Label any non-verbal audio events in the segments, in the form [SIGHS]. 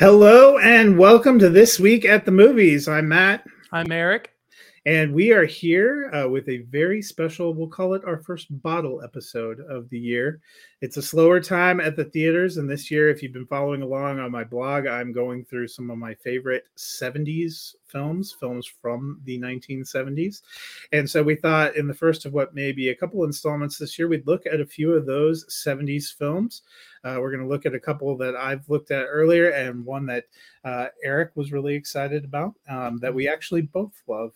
Hello and welcome to this week at the movies. I'm Matt. I'm Eric. And we are here uh, with a very special, we'll call it our first bottle episode of the year. It's a slower time at the theaters. And this year, if you've been following along on my blog, I'm going through some of my favorite 70s films, films from the 1970s. And so we thought in the first of what may be a couple installments this year, we'd look at a few of those 70s films. Uh, we're going to look at a couple that I've looked at earlier and one that uh, Eric was really excited about um, that we actually both love.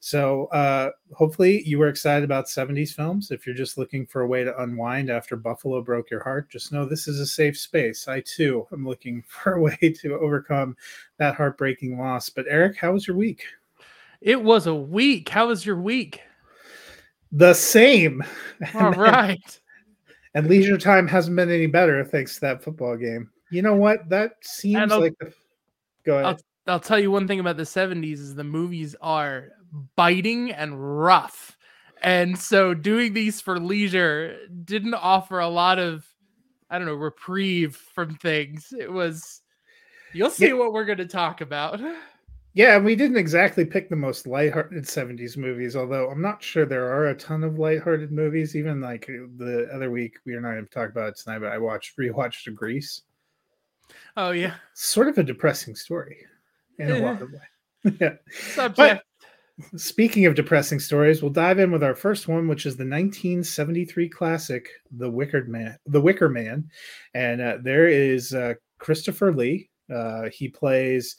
So uh, hopefully you were excited about 70s films. If you're just looking for a way to unwind after Buffalo broke your heart, just know this is a safe space. I too am looking [LAUGHS] for a way to overcome that heartbreaking loss. But Eric, how was your week? It was a week. How was your week? The same. [LAUGHS] All right and leisure time hasn't been any better thanks to that football game. You know what? That seems like. The... Go ahead. I'll, I'll tell you one thing about the '70s is the movies are biting and rough, and so doing these for leisure didn't offer a lot of, I don't know, reprieve from things. It was. You'll see yeah. what we're going to talk about. [SIGHS] Yeah, we didn't exactly pick the most lighthearted 70s movies, although I'm not sure there are a ton of lighthearted movies. Even like the other week, we are not going to talk about it tonight, but I watched rewatched Grease. Oh yeah. Sort of a depressing story in a eh. lot of ways. [LAUGHS] yeah. Subject. Speaking of depressing stories, we'll dive in with our first one, which is the 1973 classic, The Wicker Man. The Wicker Man, and uh, there is uh, Christopher Lee. Uh, he plays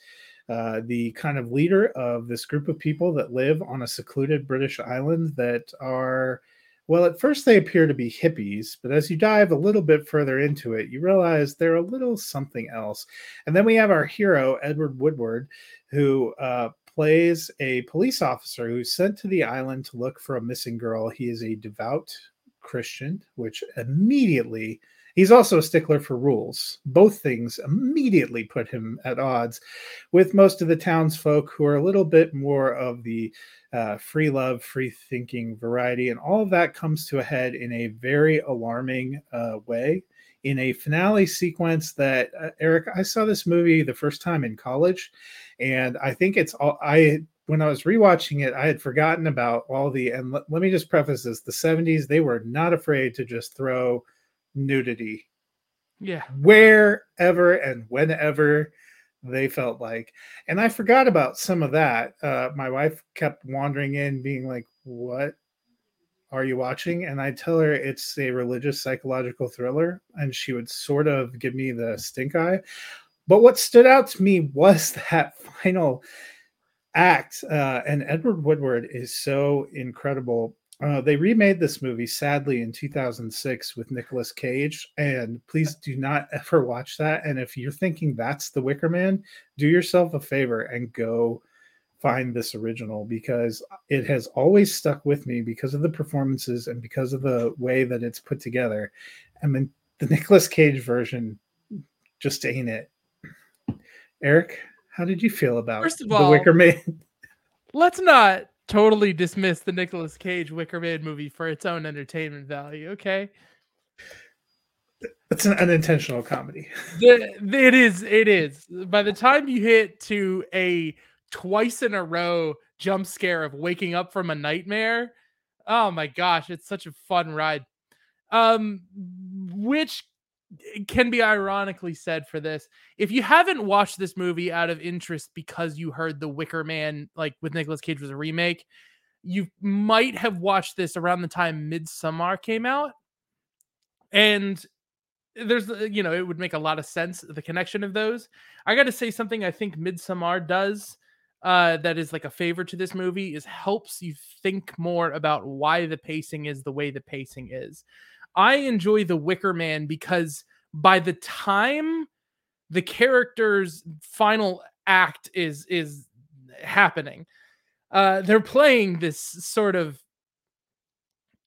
uh, the kind of leader of this group of people that live on a secluded British island that are, well, at first they appear to be hippies, but as you dive a little bit further into it, you realize they're a little something else. And then we have our hero, Edward Woodward, who uh, plays a police officer who's sent to the island to look for a missing girl. He is a devout Christian, which immediately He's also a stickler for rules. Both things immediately put him at odds with most of the townsfolk who are a little bit more of the uh, free love, free thinking variety. And all of that comes to a head in a very alarming uh, way in a finale sequence that uh, Eric, I saw this movie the first time in college, and I think it's all I when I was rewatching it, I had forgotten about all the and let, let me just preface this: the '70s they were not afraid to just throw nudity. Yeah. Wherever and whenever they felt like. And I forgot about some of that. Uh, my wife kept wandering in, being like, What are you watching? And I tell her it's a religious psychological thriller. And she would sort of give me the stink eye. But what stood out to me was [LAUGHS] that final act. Uh, and Edward Woodward is so incredible uh, they remade this movie sadly in 2006 with Nicolas Cage, and please do not [LAUGHS] ever watch that. And if you're thinking that's The Wicker Man, do yourself a favor and go find this original because it has always stuck with me because of the performances and because of the way that it's put together. I mean, the [LAUGHS] Nicolas Cage version just ain't it. Eric, how did you feel about First of all, The Wicker Man? [LAUGHS] Let's not totally dismiss the Nicolas Cage Wicker Man movie for its own entertainment value. Okay. It's an unintentional comedy. [LAUGHS] The, it is. It is. By the time you hit to a twice in a row jump scare of waking up from a nightmare, oh my gosh, it's such a fun ride. Um, which can be ironically said for this. If you haven't watched this movie out of interest because you heard The Wicker Man, like with Nicolas Cage, was a remake, you might have watched this around the time Midsommar came out. And there's, uh, you know, it would make a lot of sense, the connection of those. I got to say something I think Midsommar does uh, that is like a favor to this movie is helps you think more about why the pacing is the way the pacing is. I enjoy The Wicker Man because by the time the character's final act is is happening, uh, they're playing this sort of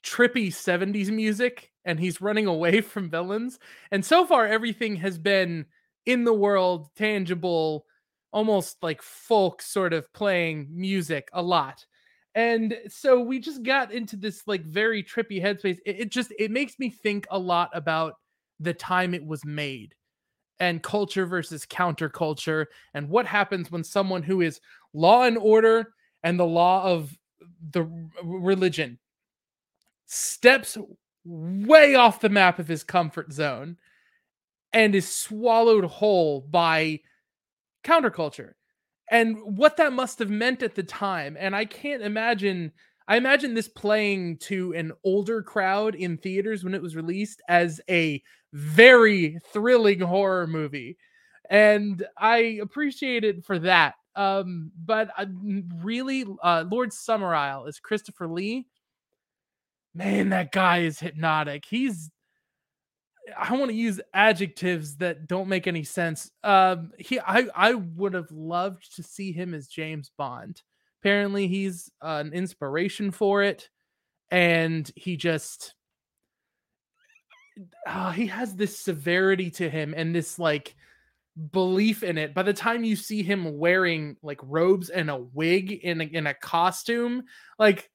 trippy 70s music and he's running away from villains. And so far, everything has been in the world, tangible, almost like folk sort of playing music a lot. And so we just got into this like very trippy headspace. It, it, just it makes me think a lot about the time it was made and culture versus counterculture and what happens when someone who is law and order and the law of the religion steps way off the map of his comfort zone and is swallowed whole by counterculture and what that must have meant at the time. And i can't imagine i imagine this playing to an older crowd in theaters when it was released as a very thrilling horror movie. And i appreciate it for that. Um but I really uh lord summerisle is christopher lee man that guy is hypnotic. He's I want to use adjectives that don't make any sense. Um, he, I, I would have loved to see him as James Bond. Apparently, he's uh, an inspiration for it, and he just, uh, he has this severity to him and this like belief in it. By the time you see him wearing like robes and a wig in a, in a costume, like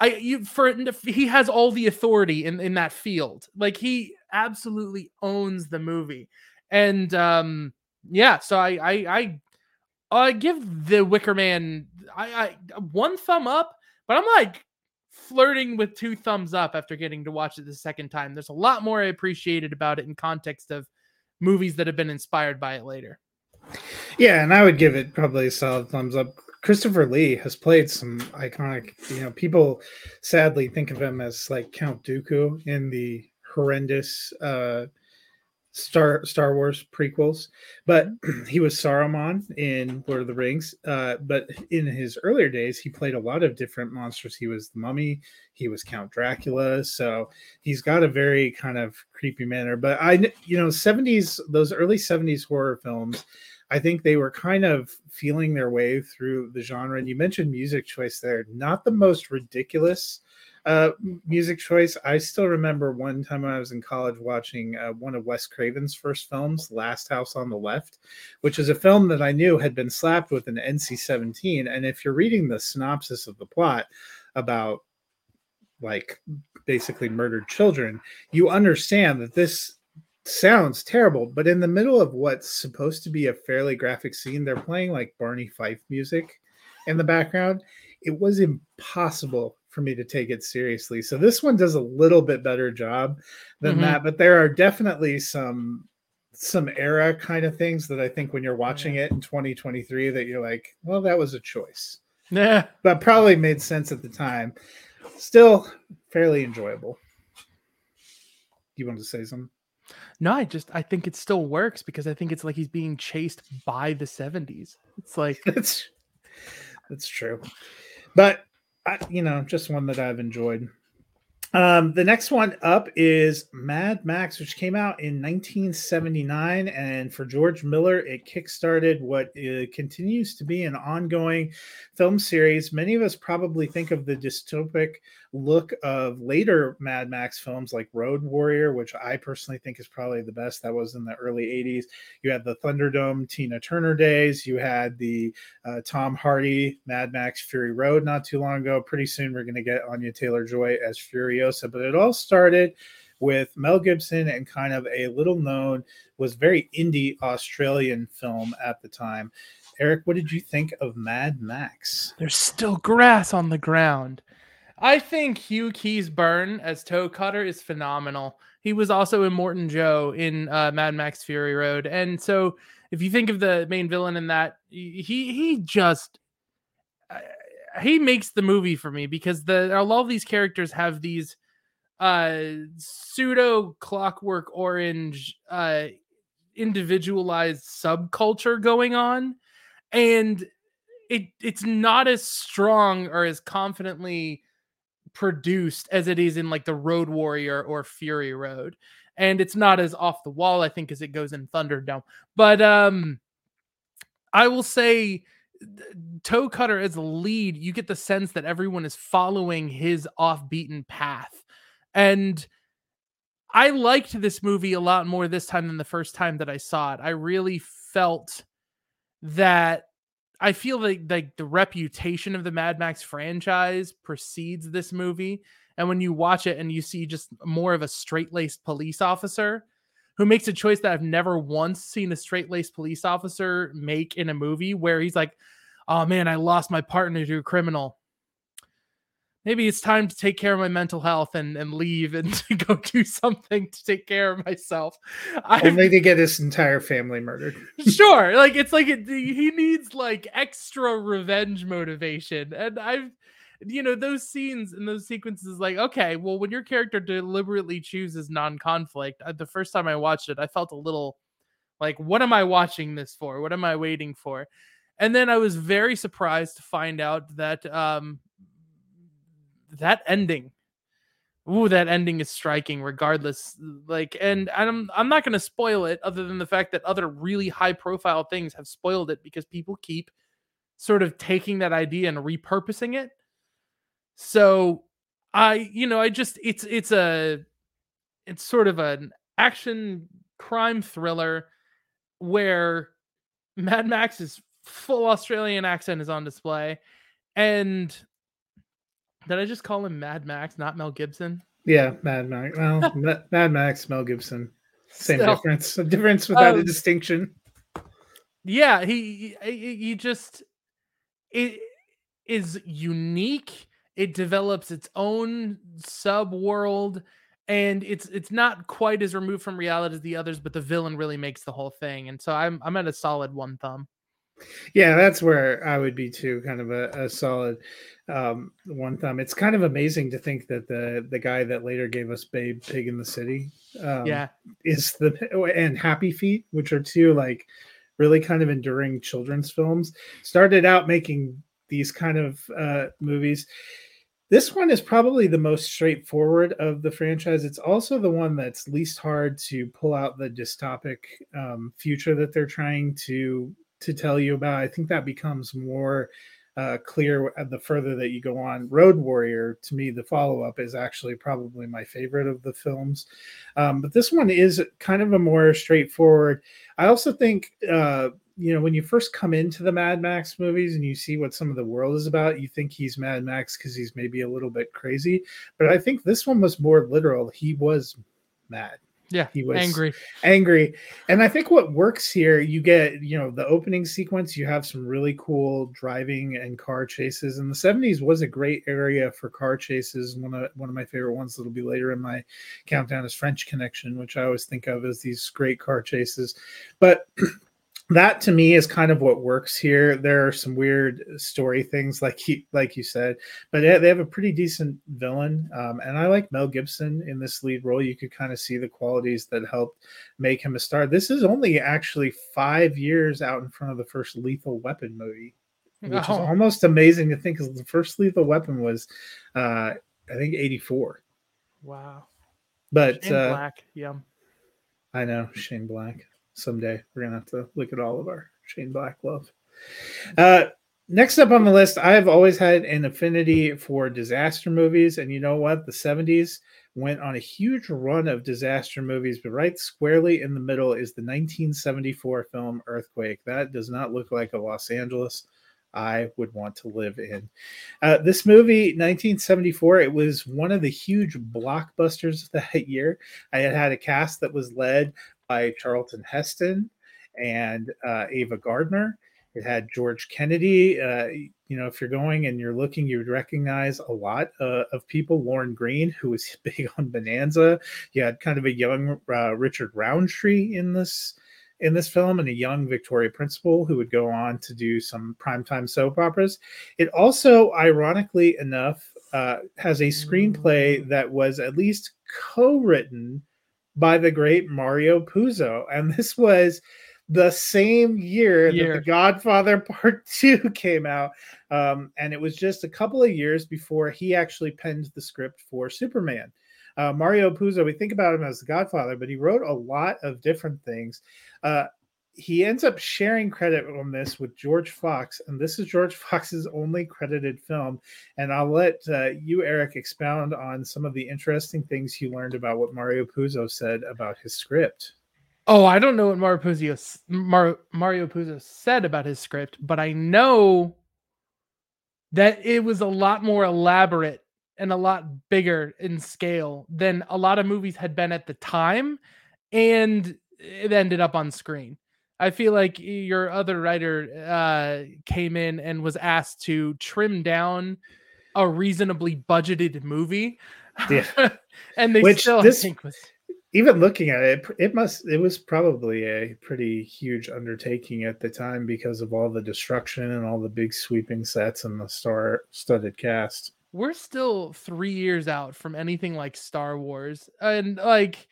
I you for he has all the authority in in that field. Like he absolutely owns the movie. And um yeah, so I I I I give the Wicker Man I, I one thumb up, but I'm like flirting with two thumbs up after getting to watch it the second time. There's a lot more I appreciated about it in context of movies that have been inspired by it later. Yeah, and I would give it probably a solid thumbs up. Christopher Lee has played some iconic, you know, people sadly think of him as like Count Dooku in the horrendous uh Star Star Wars prequels, but [CLEARS THROAT] he was Saruman in Lord of the Rings. Uh, but in his earlier days, he played a lot of different monsters. He was the Mummy, he was Count Dracula, so he's got a very kind of creepy manner. But I, you know, seventies those early seventies horror films I think they were kind of feeling their way through the genre. And you mentioned music choice there, not the most ridiculous uh, music choice. I still remember one time when I was in college watching uh, one of Wes Craven's first films, Last House on the Left, which is a film that I knew had been slapped with an NC 17. And if you're reading the synopsis of the plot about like basically murdered children, you understand that this sounds terrible, but in the middle of what's supposed to be a fairly graphic scene, they're playing like Barney Fife music in the background. It was impossible for me to take it seriously. So this one does a little bit better job than mm-hmm. that, but there are definitely some some era kind of things that I think when you're watching it in 2023 that you're like, well, that was a choice. Yeah. But probably made sense at the time. Still fairly enjoyable. You want to say something? No, I just I think it still works because I think it's like he's being chased by the 70s. It's [LAUGHS] like that's that's true. But I, you know, just one that I've enjoyed. Um, the next one up is Mad Max, which came out in 1979. And for George Miller, it kickstarted what uh, continues to be an ongoing film series. Many of us probably think of the dystopic look of later Mad Max films like Road Warrior, which I personally think is probably the best. That was in the early 80s. You had the Thunderdome Tina Turner days. You had the uh, Tom Hardy Mad Max Fury Road not too long ago. Pretty soon we're going to get Anya Taylor Joy as Furiosa. But it all started with Mel Gibson and kind of a little known, was very indie Australian film at the time. Eric, what did you think of Mad Max? There's still grass on the ground. I think Hugh Keays-Byrne as Toe Cutter is phenomenal. He was also Immortan Joe in uh, Mad Max Fury Road, and so if you think of the main villain in that, he he just he makes the movie for me because the a lot of these characters have these uh pseudo clockwork orange uh individualized subculture going on and it it's not as strong or as confidently produced as it is in like the Road Warrior or Fury Road. And it's not as off the wall, I think, as it goes in Thunderdome. But um I will say Toe Cutter as a lead, you get the sense that everyone is following his off-beaten path. And I liked this movie a lot more this time than the first time that I saw it. I really felt that I feel like like the reputation of the Mad Max franchise precedes this movie. And when you watch it and you see just more of a straight laced police officer who makes a choice that I've never once seen a straight laced police officer make in a movie where he's like, oh man, I lost my partner to a criminal. Maybe it's time to take care of my mental health and, and leave and [LAUGHS] to go do something to take care of myself. I've, Only to get his entire family murdered. [LAUGHS] sure, [LAUGHS] like it's like it, he needs like extra revenge motivation, and I've you know those scenes and those sequences like okay well when your character deliberately chooses non-conflict uh, the first time i watched it i felt a little like what am i watching this for? What am i waiting for? And then i was very surprised to find out that um that ending. Ooh that ending is striking regardless like and i'm i'm not going to spoil it other than the fact that other really high profile things have spoiled it because people keep sort of taking that idea and repurposing it so I, you know, I just it's it's a it's sort of an action crime thriller where Mad Max's full Australian accent is on display. And did I just call him Mad Max, not Mel Gibson? Yeah, Mad Max. Well, Mad Max, Mel Gibson. Same so, difference. A difference without um, a distinction. Yeah, he, he he just it is unique it develops its own sub world and it's it's not quite as removed from reality as the others but the villain really makes the whole thing and so i'm i'm at a solid one thumb. Yeah that's where i would be too kind of a, a solid um, one thumb. It's kind of amazing to think that the the guy that later gave us babe pig in the city um, yeah. is the and happy feet which are two like really kind of enduring children's films started out making these kind of uh, movies this one is probably the most straightforward of the franchise. It's also the one that's least hard to pull out the dystopic um, future that they're trying to to tell you about. I think that becomes more uh, clear the further that you go on. Road Warrior, to me, the follow up is actually probably my favorite of the films. Um, but this one is kind of a more straightforward. I also think uh, you know when you first come into the Mad Max movies and you see what some of the world is about, you think he's Mad Max because he's maybe a little bit crazy. But I think this one was more literal. He was mad. Yeah, he was angry. Angry. And I think what works here, you get, you know, the opening sequence, you have some really cool driving and car chases. And the 70s was a great area for car chases. One of one of my favorite ones that'll be later in my countdown is French Connection, which I always think of as these great car chases. But [CLEARS THROAT] that to me is kind of what works here. There are some weird story things, like he, like you said, but they have a pretty decent villain, um, and I like Mel Gibson in this lead role. You could kind of see the qualities that helped make him a star. This is only actually five years out in front of the first Lethal Weapon movie, which oh. is almost amazing to think. Because the first Lethal Weapon was, uh, I think, eighty four. Wow. But Shane uh, Black, yeah. I know Shane Black someday. We're gonna have to look at all of our Shane Black love. Uh, next up on the list, I have always had an affinity for disaster movies, and you know what? The '70s went on a huge run of disaster movies, but right squarely in the middle is the 1974 film Earthquake. That does not look like a Los Angeles. I would want to live in. Uh, this movie, 1974, it was one of the huge blockbusters of that year. I had had a cast that was led by Charlton Heston and uh, Ava Gardner. It had George Kennedy. Uh, you know, if you're going and you're looking, you would recognize a lot uh, of people. Lorne Greene, who was [LAUGHS] big on Bonanza. You had kind of a young uh, Richard Roundtree in this in this film, and a young Victoria Principal who would go on to do some primetime soap operas. It also, ironically enough, uh, has a screenplay mm. that was at least co-written by the great Mario Puzo. And [LAUGHS] this was the same year, year. that The Godfather [LAUGHS] Part 2 came out. Um, and it was just a couple of years before he actually penned the script for Superman. Uh, Mario Puzo, we think about him as the Godfather, but he wrote a lot of different things. Uh, he ends up sharing credit on this with George Fox, and this is George [LAUGHS] Fox's only credited film. And I'll let uh, you, Eric, expound on some of the interesting things you learned about what Mario Puzo said about his script. Oh, I don't know what Mario Puzo, Mar- Mario Puzo said about his script, but I know that it was a lot more elaborate and a lot bigger in scale than a lot of movies had been at the time and it ended up on screen. I feel like your other writer uh, came in and was asked to trim down a reasonably budgeted movie. Yeah. [LAUGHS] and they Which still this- think was even looking at it, it must it was probably a pretty huge undertaking at the time because of all the destruction and all the big sweeping sets and the star studded cast. we're still three years out from anything like Star Wars. And like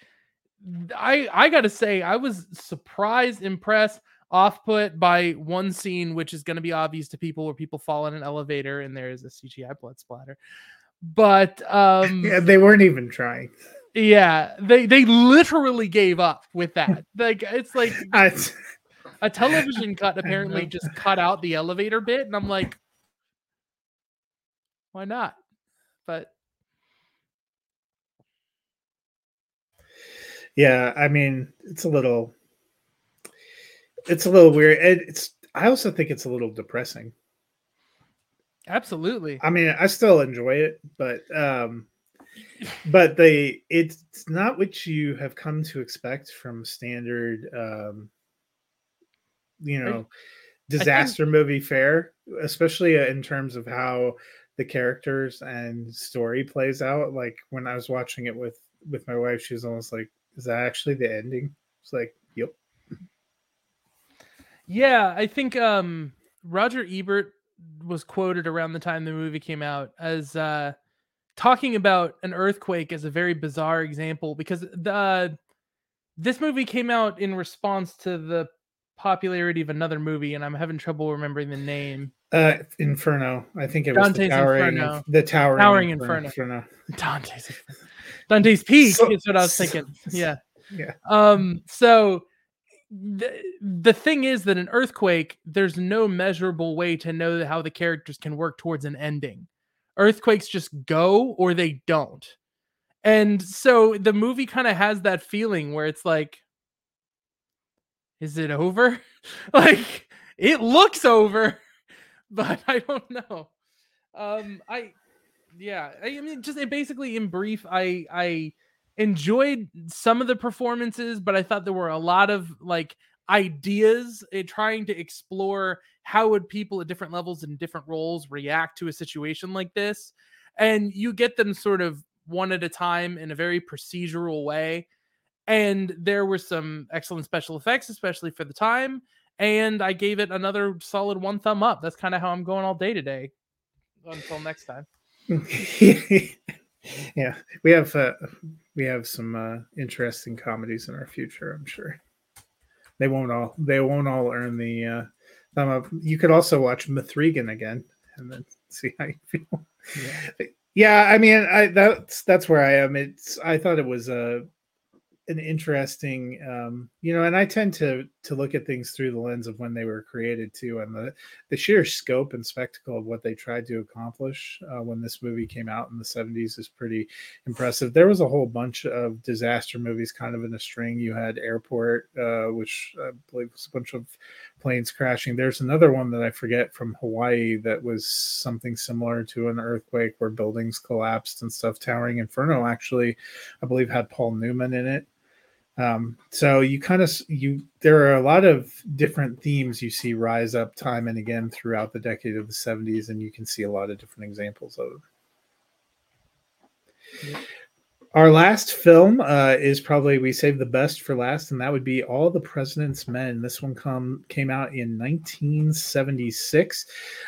I I gotta say, I was surprised, impressed, off put by one scene, which is gonna be obvious to people where people fall in an elevator and there is a CGI blood splatter. But um [LAUGHS] Yeah, they weren't even trying. yeah, they they literally gave up with that. Like it's like [LAUGHS] I, a television cut [LAUGHS] apparently just cut out the elevator bit, and I'm like, why not? But yeah, I mean, it's a little, it's a little weird. and It's I also think it's a little depressing. absolutely. I mean, I still enjoy it, but um but they it's not what you have come to expect from standard um you know disaster movie fare, especially uh, in terms of how the characters and story plays out. Like when I was watching it with with my wife, she was almost like, "Is that actually the ending?" It's like, "Yep." Yeah, I think um Roger Ebert was quoted around the time the movie came out as uh talking about an earthquake as a very bizarre example because the this movie came out in response to the popularity of another movie and I'm having trouble remembering the name. Uh, Inferno. I think it was Dante's the towering, Inferno. the towering, Towering Inferno. Inferno. Dante's Dante's Peak So- is what I was so- [LAUGHS] thinking. Yeah. Yeah. Um so the, the thing is that an earthquake there's no measurable way to know how the characters can work towards an ending. Earthquakes just go or they don't. And so the movie kind of has that feeling where it's like is it over? [LAUGHS] like it looks over, [LAUGHS] but I don't know. Um I yeah, I mean just basically in brief I I enjoyed some of the performances, but I thought there were a lot of like ideas in trying to explore how would people at different levels and different roles react to a situation like this. And you get them sort of one at a time in a very procedural way. And there were some excellent special effects, especially for the time. And I gave it another solid one thumb up. That's kind of how I'm going all day today. Until next time. [LAUGHS] yeah, we have uh, we have some uh, interesting comedies in our future. I'm sure they won't all they won't all earn the uh, thumb up. You could also watch Mithrigan again and then [LAUGHS] see how you feel. Yeah. Yeah, I mean, I that's that's where I am. It's I thought it was a an interesting, um, you know, and I tend to to look at things through the lens of when they were created too, and the the sheer scope and spectacle of what they tried to accomplish uh, when this movie came out in the 70s is pretty impressive. There was a whole bunch of disaster movies kind of in a string. You had Airport, uh, which I believe was a bunch of planes crashing. There's another one that I forget from Hawaii that was something similar to an earthquake where buildings collapsed and stuff. Towering Inferno actually, I believe, had Paul Newman in it. Um, so you kind of you there are a lot of different themes you see rise up time and again throughout the decade of the 70s, and you can see a lot of different examples of it. Yeah. Our last film uh, is probably we saved the best for last, and that would be All the President's Men. This one come came out in 1976.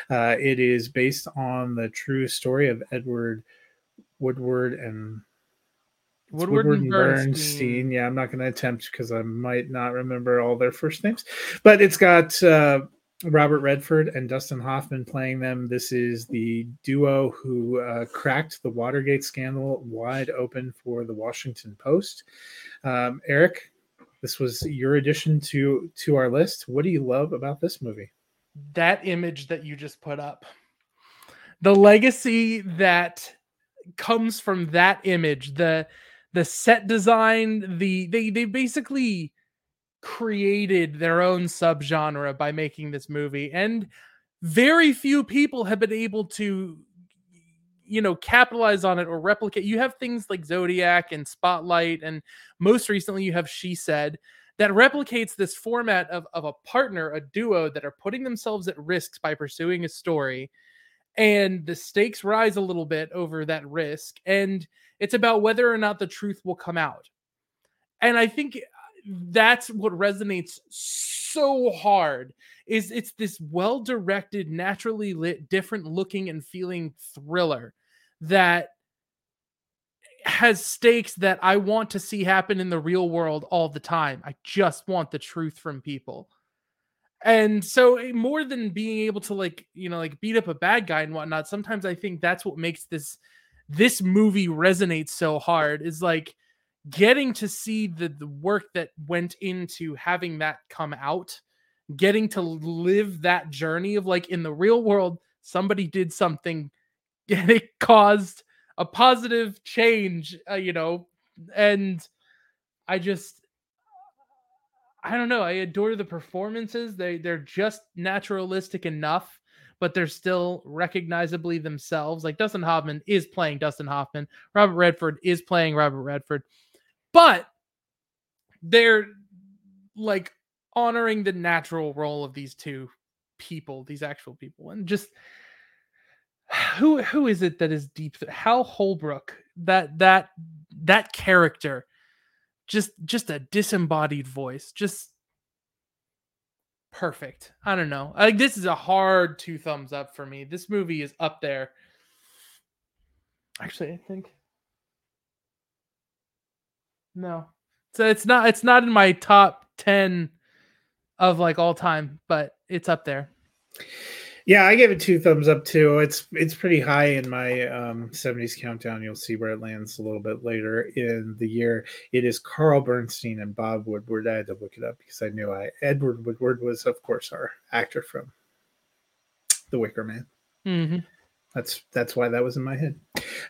Uh, it is based on the true story of Edward Woodward and it's Woodward, and Bernstein. Yeah, I'm not going to attempt because I might not remember all their first names, but it's got uh, Robert Redford and Dustin Hoffman playing them. This is the duo who uh, cracked the Watergate scandal wide open for the Washington Post. Um, Eric, this was your addition to to our list. What do you love about this movie? that image that you just put up the legacy that comes from that image the the set design the they they basically created their own subgenre by making this movie and very few people have been able to you know capitalize on it or replicate. You have things like zodiac and spotlight and most recently you have she said that replicates this format of, of a partner a duo that are putting themselves at risks by pursuing a story and the stakes rise a little bit over that risk and it's about whether or not the truth will come out and i think that's what resonates so hard is it's this well directed naturally lit different looking and feeling thriller that has stakes that I want to see happen in the real world all the time. I just want the truth from people. And so eh, more than being able to like, you know, like beat up a bad guy and whatnot, sometimes I think that's what makes this this movie resonates so hard is like getting to see the, the work that went into having that come out getting to live that journey of like in the real world somebody did something [LAUGHS] and it caused a positive change uh, you know and i just i don't know i adore the performances they they're just naturalistic enough but they're still recognizably themselves. Like dustin hoffman is playing dustin hoffman. Robert redford is playing robert redford. But they're like honoring the natural role of these two people, these actual people, and just [SIGHS] who who is it that is deep? Hal Holbrook, that that that character, just just a disembodied voice, just perfect. I don't know. Like this is a hard two thumbs up for me. This movie is up there. Actually, I think no. So it's not it's not in my top 10 of like all time, but it's up there. Yeah, I gave it two thumbs up too. It's it's pretty high in my um, 70s countdown. You'll see where it lands a little bit later in the year. It is Carl Bernstein and Bob Woodward. I had to look it up because I knew I Edward Woodward was, of course, our actor from The Wicker Man. Mm-hmm. That's that's why that was in my head.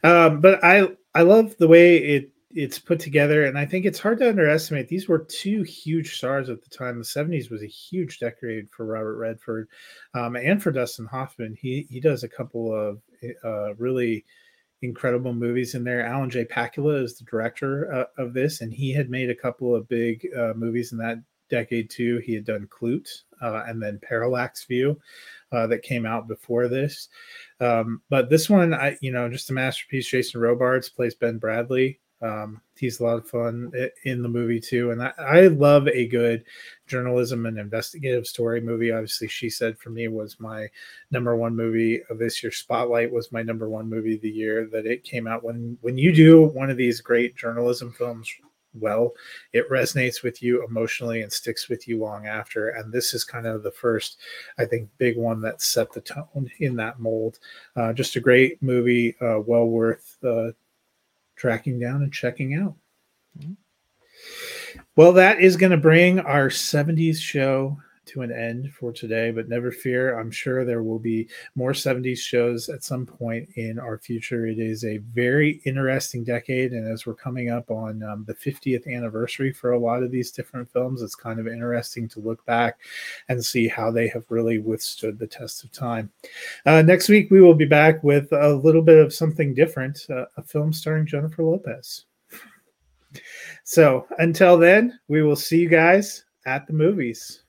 Um, but I I love the way it it's put together and i think it's hard to underestimate these were two huge stars at the time. The 70s was a huge decade for robert redford um, and for dustin hoffman. He he does a couple of uh, really incredible movies in there. Alan j. Pakula is the director uh, of this and he had made a couple of big uh, movies in that decade too. He had done Klute uh, and then parallax view uh, that came out before this. Um, but this one i you know just a masterpiece. Jason robards plays ben bradlee um, he's a lot of fun in the movie too, and I, I, love a good journalism and investigative story movie. Obviously, she said for me was my number one movie of this year. Spotlight was my number one movie of the year that it came out. When when you do one of these great journalism films well, it resonates with you emotionally and sticks with you long after. And this is kind of the first, I think, big one that set the tone in that mold. Uh, just a great movie, uh, well worth uh, tracking down and checking out. Mm-hmm. Well, that is going to bring our 70s show to an end for today, but never fear. I'm sure there will be more 70s shows at some point in our future. It is a very interesting decade. And as we're coming up on um, the 50th anniversary for a lot of these different films, it's kind of interesting to look back and see how they have really withstood the test of time. Uh, next week, we will be back with a little bit of something different uh, a film starring Jennifer Lopez. So until then, we will see you guys at the movies.